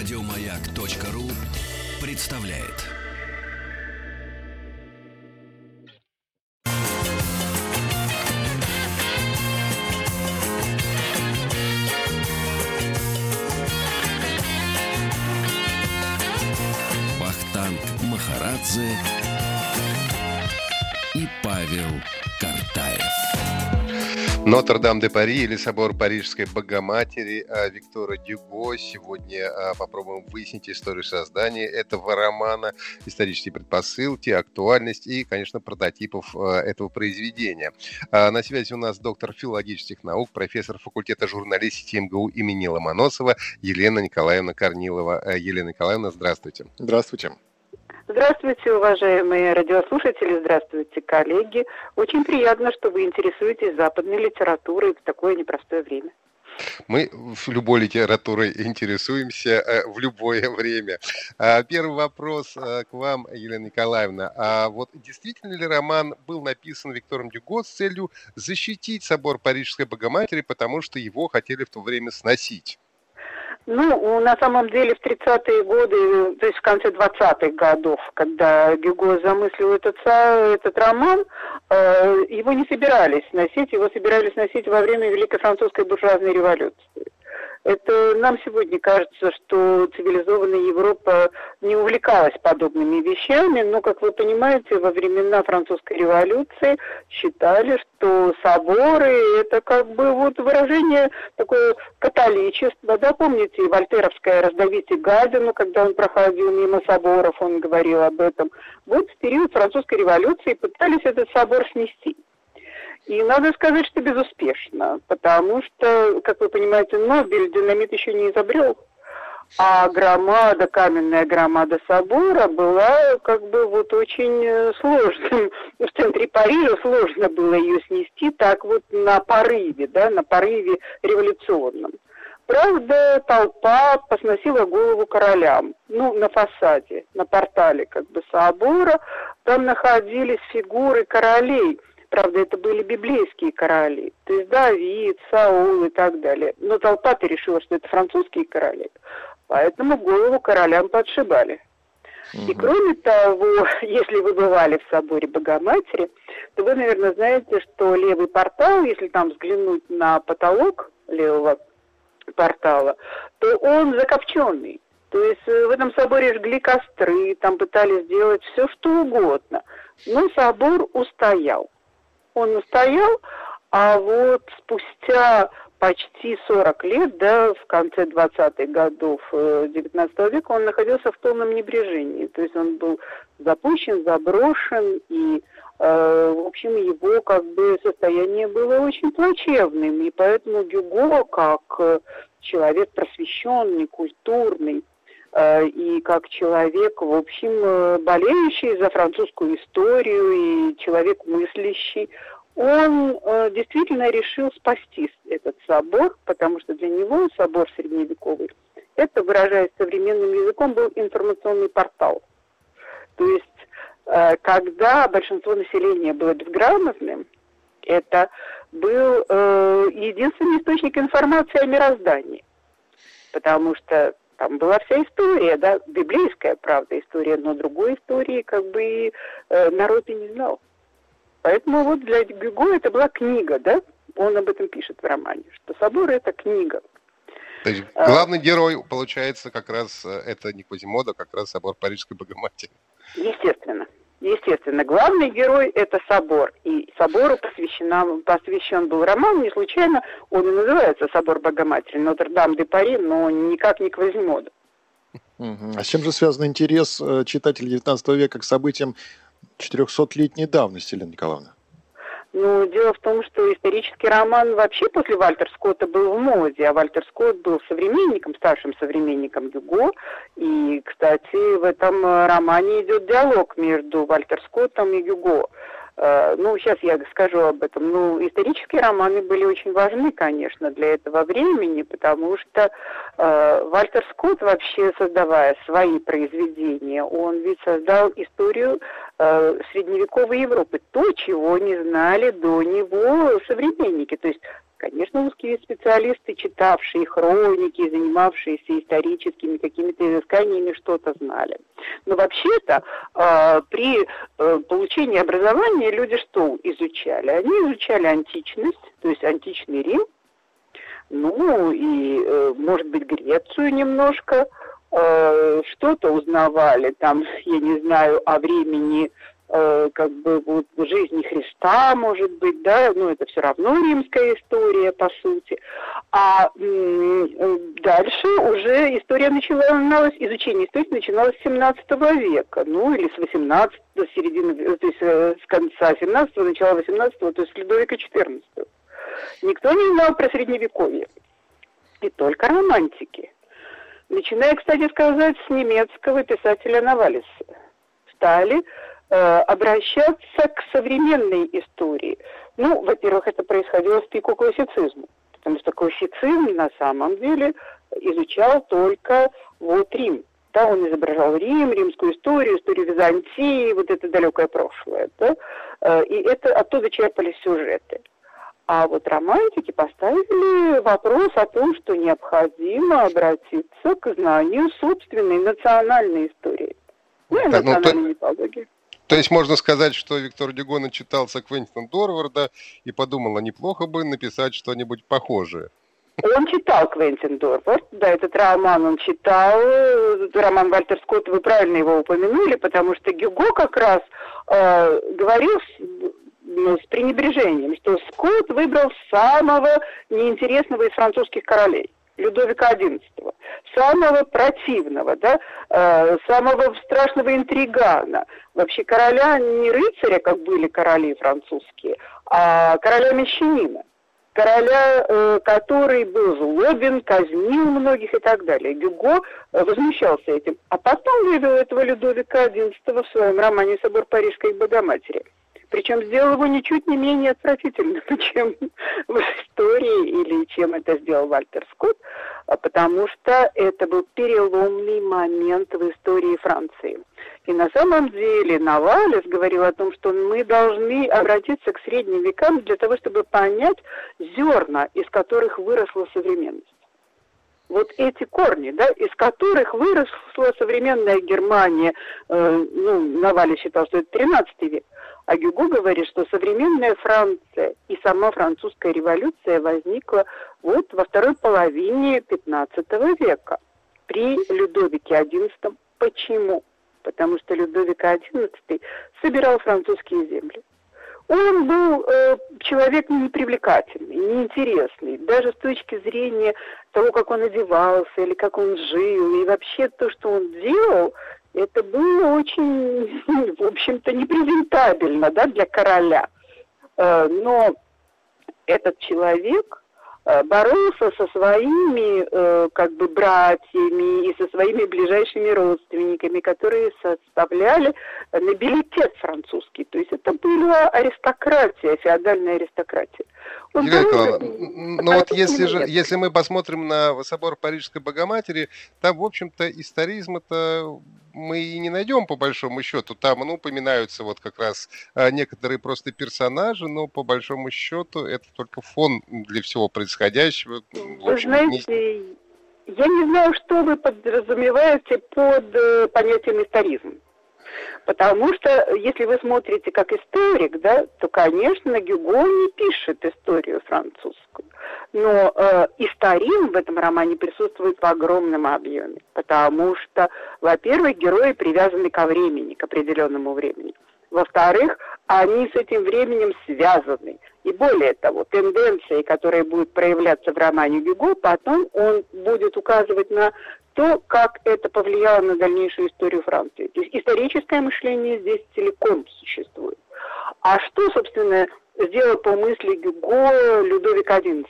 Радиомаяк.ру представляет. Вахтанг Махарадзе Нотр-Дам-де-Пари или собор Парижской Богоматери а, Виктора Дюго. Сегодня а, попробуем выяснить историю создания этого романа, исторические предпосылки, актуальность и, конечно, прототипов а, этого произведения. На связи у нас доктор филологических наук, профессор факультета журналистики МГУ имени Ломоносова Елена Николаевна Корнилова. Елена Николаевна, здравствуйте. Здравствуйте. Здравствуйте, уважаемые радиослушатели, здравствуйте, коллеги. Очень приятно, что вы интересуетесь западной литературой в такое непростое время. Мы любой литературой интересуемся э, в любое время. А, первый вопрос э, к вам, Елена Николаевна. А вот действительно ли роман был написан Виктором Дюго с целью защитить собор Парижской Богоматери, потому что его хотели в то время сносить? Ну, на самом деле в 30-е годы, то есть в конце 20-х годов, когда Гюго замыслил этот, этот роман, э, его не собирались носить, его собирались носить во время Великой Французской буржуазной революции. Это нам сегодня кажется, что цивилизованная Европа не увлекалась подобными вещами, но, как вы понимаете, во времена французской революции считали, что соборы – это как бы вот выражение такое католичества. Да, помните, Вольтеровская «Раздавите гадину», когда он проходил мимо соборов, он говорил об этом. Вот в период французской революции пытались этот собор снести. И надо сказать, что безуспешно, потому что, как вы понимаете, Нобель динамит еще не изобрел, а громада, каменная громада собора была как бы вот очень э, сложным. В центре Парижа сложно было ее снести так вот на порыве, да, на порыве революционном. Правда, толпа посносила голову королям, ну, на фасаде, на портале как бы собора. Там находились фигуры королей – Правда, это были библейские короли, то есть Давид, Саул и так далее. Но толпа-то решила, что это французские короли, поэтому голову королям подшибали. И кроме того, если вы бывали в соборе Богоматери, то вы, наверное, знаете, что левый портал, если там взглянуть на потолок левого портала, то он закопченный. То есть э, в этом соборе жгли костры, там пытались сделать все, что угодно. Но собор устоял он устоял, а вот спустя почти 40 лет, да, в конце 20-х годов 19 э, века он находился в полном небрежении. То есть он был запущен, заброшен, и, э, в общем, его как бы состояние было очень плачевным. И поэтому Гюго, как э, человек просвещенный, культурный, и как человек, в общем, болеющий за французскую историю и человек мыслящий, он э, действительно решил спасти этот собор, потому что для него собор средневековый, это, выражаясь современным языком, был информационный портал. То есть, э, когда большинство населения было безграмотным, это был э, единственный источник информации о мироздании. Потому что там была вся история, да, библейская, правда, история, но другой истории как бы э, народ и не знал. Поэтому вот для Гюго это была книга, да? Он об этом пишет в романе, что собор это книга. То есть а. главный а, герой, получается, как раз э, это не Квазимода, как раз собор Парижской Богоматери. Естественно. Естественно, главный герой – это собор. И собору посвящена, посвящен был роман, не случайно он и называется «Собор Богоматери», Нотр-Дам-де-Пари, но никак не Квазимода. А с чем же связан интерес э, читателей XIX века к событиям 400-летней давности, Елена Николаевна? Ну, дело в том, что исторический роман вообще после Вальтер Скотта был в моде, а Вальтер Скотт был современником, старшим современником Юго. И, кстати, в этом романе идет диалог между Вальтер Скоттом и Юго. Э, ну, сейчас я скажу об этом. Ну, исторические романы были очень важны, конечно, для этого времени, потому что э, Вальтер Скотт, вообще создавая свои произведения, он ведь создал историю э, средневековой Европы, то, чего не знали до него современники. То есть Конечно, узкие специалисты, читавшие хроники, занимавшиеся историческими какими-то изысканиями, что-то знали. Но вообще-то э, при э, получении образования люди что изучали? Они изучали античность, то есть античный Рим, ну и, э, может быть, Грецию немножко, э, что-то узнавали, там, я не знаю, о времени Э, как бы вот жизни Христа, может быть, да, ну это все равно римская история, по сути. А э, дальше уже история начиналась, изучение истории начиналось с 17 века, ну или с 18 до середины, то есть э, с конца 17 начала 18 то есть с Людовика 14 Никто не знал про Средневековье. И только романтики. Начиная, кстати сказать, с немецкого писателя Навалиса. Стали Э, обращаться к современной истории. Ну, во-первых, это происходило в пику классицизма, потому что классицизм на самом деле изучал только вот Рим. Да, он изображал Рим, римскую историю, историю Византии, вот это далекое прошлое. Да? Э, и это оттуда черпали сюжеты. А вот романтики поставили вопрос о том, что необходимо обратиться к знанию собственной национальной истории. Ну и да, национальной ну, мифологии. То есть можно сказать, что Виктор Дюго начитался Квентина Дорварда и подумал, а неплохо бы написать что-нибудь похожее. Он читал Квентин Дорвард, да, этот роман он читал, роман Вальтер Скотт, вы правильно его упомянули, потому что Гюго как раз э, говорил с, ну, с пренебрежением, что Скотт выбрал самого неинтересного из французских королей. Людовика XI, самого противного, да, э, самого страшного интригана, вообще короля не рыцаря, как были короли французские, а короля мещанина, короля, э, который был злобен, казнил многих и так далее. Гюго э, возмущался этим, а потом вывел этого Людовика XI в своем романе «Собор Парижской Богоматери». Причем сделал его ничуть не менее отвратительным, чем в истории или чем это сделал Вальтер Скотт, а потому что это был переломный момент в истории Франции. И на самом деле Навалес говорил о том, что мы должны обратиться к средним векам для того, чтобы понять зерна, из которых выросла современность вот эти корни, да, из которых выросла современная Германия, э, ну, Навали считал, что это 13 век, а Гюго говорит, что современная Франция и сама французская революция возникла вот во второй половине 15 века при Людовике XI. Почему? Потому что Людовик XI собирал французские земли. Он был э, человек непривлекательный, неинтересный, даже с точки зрения того, как он одевался или как он жил, и вообще то, что он делал, это было очень, в общем-то, непрезентабельно да, для короля. Э, но этот человек Э, боролся со своими э, как бы братьями и со своими ближайшими родственниками, которые составляли нобилитет французский. То есть это была аристократия, феодальная аристократия. Он Николай ну вот если же, если мы посмотрим на собор Парижской Богоматери, там, в общем-то, историзм это мы и не найдем по большому счету. Там, ну, упоминаются вот как раз а, некоторые просто персонажи, но по большому счету это только фон для всего происходящего. Вы общем, знаете, не... я не знаю, что вы подразумеваете под э, понятием историзм. Потому что, если вы смотрите как историк, да, то, конечно, Гюго не пишет историю французскую. Но э, историзм в этом романе присутствует в огромном объеме. Потому что, во-первых, герои привязаны ко времени, к определенному времени. Во-вторых, они с этим временем связаны. И более того, тенденции, которые будут проявляться в романе Гюго, потом он будет указывать на то, как это повлияло на дальнейшую историю Франции. То есть историческое мышление здесь целиком существует. А что, собственно, сделал по мысли Гюго Людовик XI?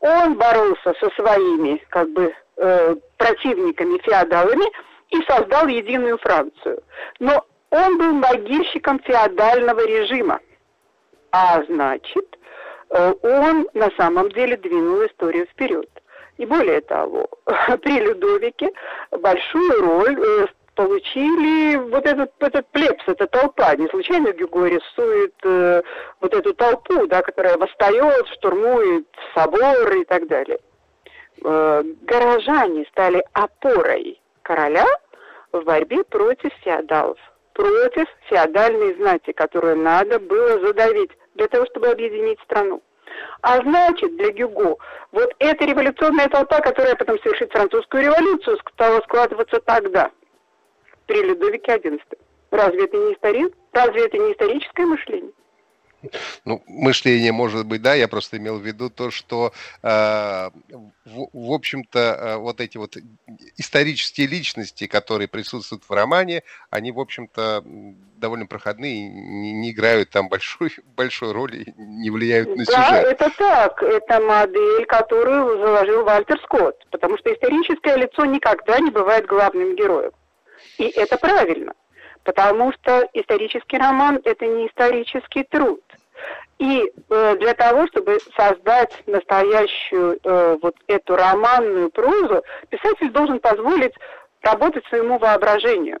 Он боролся со своими как бы э, противниками, феодалами, и создал единую Францию. Но он был могильщиком феодального режима. А значит, э, он на самом деле двинул историю вперед. И более того, при Людовике большую роль, э, получили вот этот, этот плебс, эта толпа. Не случайно Гюго рисует э, вот эту толпу, да, которая восстает, штурмует собор и так далее. Э, горожане стали опорой короля в борьбе против феодалов, против феодальной знати, которую надо было задавить для того, чтобы объединить страну. А значит, для Гюго, вот эта революционная толпа, которая потом совершит французскую революцию, стала складываться тогда, при Людовике XI. Разве это не история? Разве это не историческое мышление? Ну, мышление, может быть, да, я просто имел в виду то, что, э, в, в общем-то, э, вот эти вот исторические личности, которые присутствуют в романе, они, в общем-то, довольно проходные, не, не играют там большой, большой роли, не влияют на да, сюжет. Да, это так. Это модель, которую заложил Вальтер Скотт, потому что историческое лицо никогда не бывает главным героем. И это правильно, потому что исторический роман – это не исторический труд. И э, для того, чтобы создать настоящую э, вот эту романную прозу, писатель должен позволить работать своему воображению.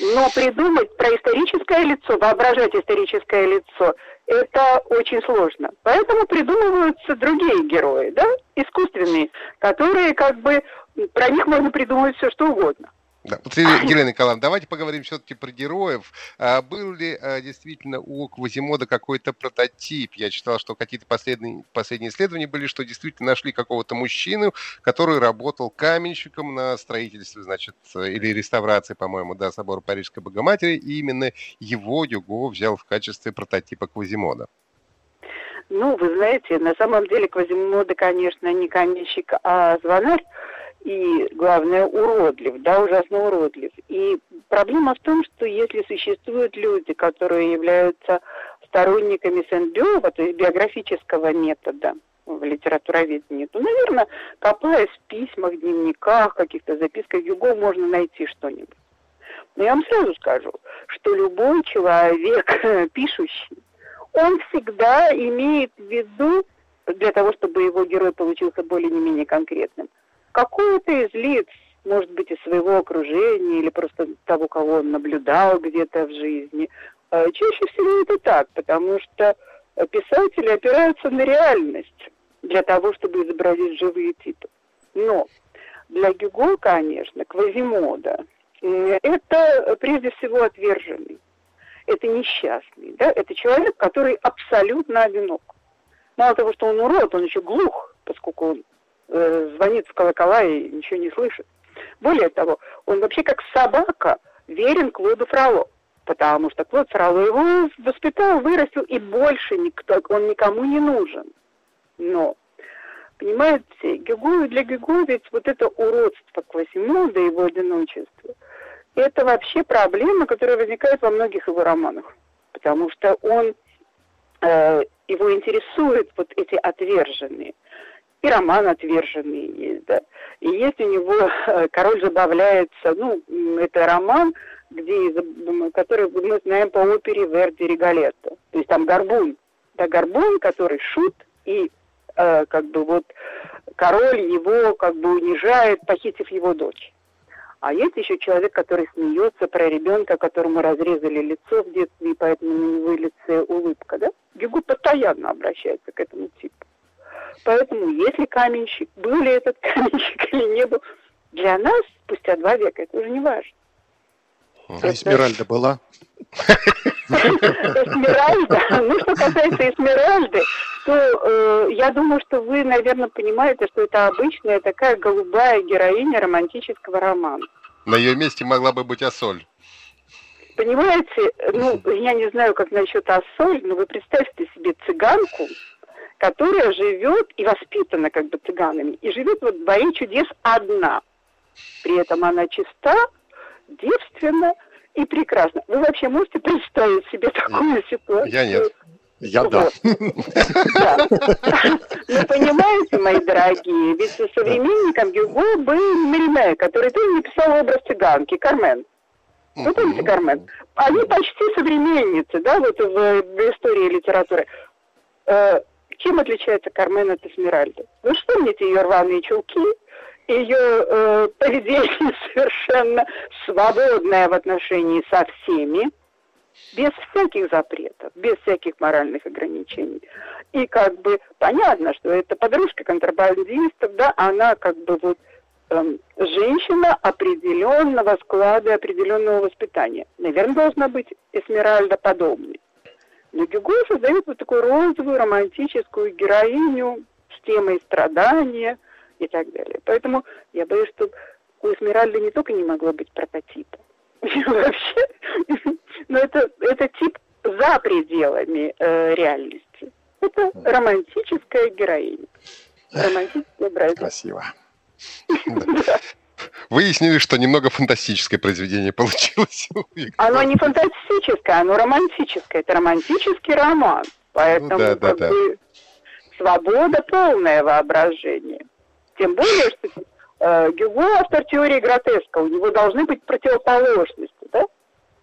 Но придумать про историческое лицо, воображать историческое лицо, это очень сложно. Поэтому придумываются другие герои, да, искусственные, которые как бы, про них можно придумать все что угодно. Да. Вот, Елена Николаевна, давайте поговорим все-таки про героев. А, был ли а, действительно у Квазимода какой-то прототип? Я читал, что какие-то последние, последние исследования были, что действительно нашли какого-то мужчину, который работал каменщиком на строительстве, значит, или реставрации, по-моему, да, собора Парижской Богоматери, и именно его Юго взял в качестве прототипа Квазимода. Ну, вы знаете, на самом деле Квазимода, конечно, не каменщик, а звонарь и, главное, уродлив, да, ужасно уродлив. И проблема в том, что если существуют люди, которые являются сторонниками Сен-Бёва, то есть биографического метода в литературоведении, то, наверное, копаясь в письмах, дневниках, каких-то записках Юго, можно найти что-нибудь. Но я вам сразу скажу, что любой человек, пишущий, он всегда имеет в виду, для того, чтобы его герой получился более не менее конкретным, какого-то из лиц, может быть, из своего окружения или просто того, кого он наблюдал где-то в жизни. А чаще всего это так, потому что писатели опираются на реальность для того, чтобы изобразить живые типы. Но для Гюго, конечно, Квазимода это прежде всего отверженный. Это несчастный, да? Это человек, который абсолютно одинок. Мало того, что он урод, он еще глух, поскольку он звонит в колокола и ничего не слышит. Более того, он вообще как собака верен Клоду Фроло, потому что Клод Фроло его воспитал, вырастил, и больше никто, он никому не нужен. Но, понимаете, Гюго, для Гюго ведь вот это уродство Квасимода, его одиночество, это вообще проблема, которая возникает во многих его романах. Потому что он, э, его интересуют вот эти отверженные – и роман «Отверженный» есть, да. И есть у него э, «Король забавляется», ну, это роман, где, который мы знаем по опере Верди Риголетто. То есть там Горбун, да, Горбун, который шут, и э, как бы вот король его как бы унижает, похитив его дочь. А есть еще человек, который смеется про ребенка, которому разрезали лицо в детстве, и поэтому на его лице улыбка, да? Гюго постоянно обращается к этому типу. Поэтому, если каменщик, был ли этот каменщик или не был, для нас спустя два века это уже не важно. А это... Эсмеральда была? Эсмеральда? Ну, что касается Эсмеральды, то э, я думаю, что вы, наверное, понимаете, что это обычная такая голубая героиня романтического романа. На ее месте могла бы быть Ассоль. Понимаете, ну, я не знаю, как насчет Ассоль, но вы представьте себе цыганку, которая живет и воспитана как бы цыганами, и живет вот в дворе чудес одна. При этом она чиста, девственна и прекрасна. Вы вообще можете представить себе такую ситуацию? Я нет. Я да. да. Ну, понимаете, мои дорогие, ведь современником Гюго был Мериме, который тоже написал образ цыганки, Кармен. Вы помните Кармен? Они почти современницы, да, вот в, в истории литературы. Э, чем отличается Кармен от Эсмеральды? Вы вспомните ее рваные чулки, ее э, поведение совершенно свободное в отношении со всеми, без всяких запретов, без всяких моральных ограничений. И как бы понятно, что это подружка контрабандистов, да, она как бы вот эм, женщина определенного склада, определенного воспитания. Наверное, должна быть Эсмеральда подобной. Но Гюго создает вот такую розовую романтическую героиню с темой страдания и так далее. Поэтому я боюсь, что у Эсмеральды не только не могло быть прототипа, вообще, но это, это тип за пределами э, реальности. Это романтическая героиня. Романтическая братья. Красиво. Выяснили, что немного фантастическое произведение получилось. Оно не фантастическое, оно романтическое. Это романтический роман. Поэтому да, да, да. свобода полное воображение. Тем более, что э, Гюго автор теории гротеска. У него должны быть противоположности, да?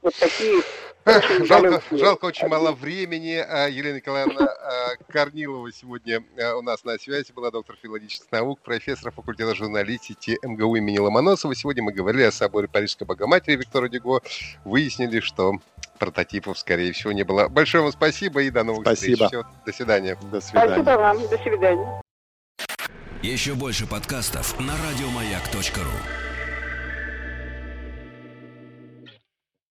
Вот такие Жалко, жалко, очень мало времени. А, Елена Николаевна а, Корнилова сегодня а, у нас на связи была доктор филологических наук, профессор факультета журналистики МГУ имени Ломоносова. Сегодня мы говорили о соборе Парижской Богоматери Виктора Дюго. Выяснили, что прототипов, скорее всего, не было. Большое вам спасибо и до новых спасибо. встреч. Все, до свидания. До свидания. Спасибо вам. До свидания. Еще больше подкастов на радиомаяк.ру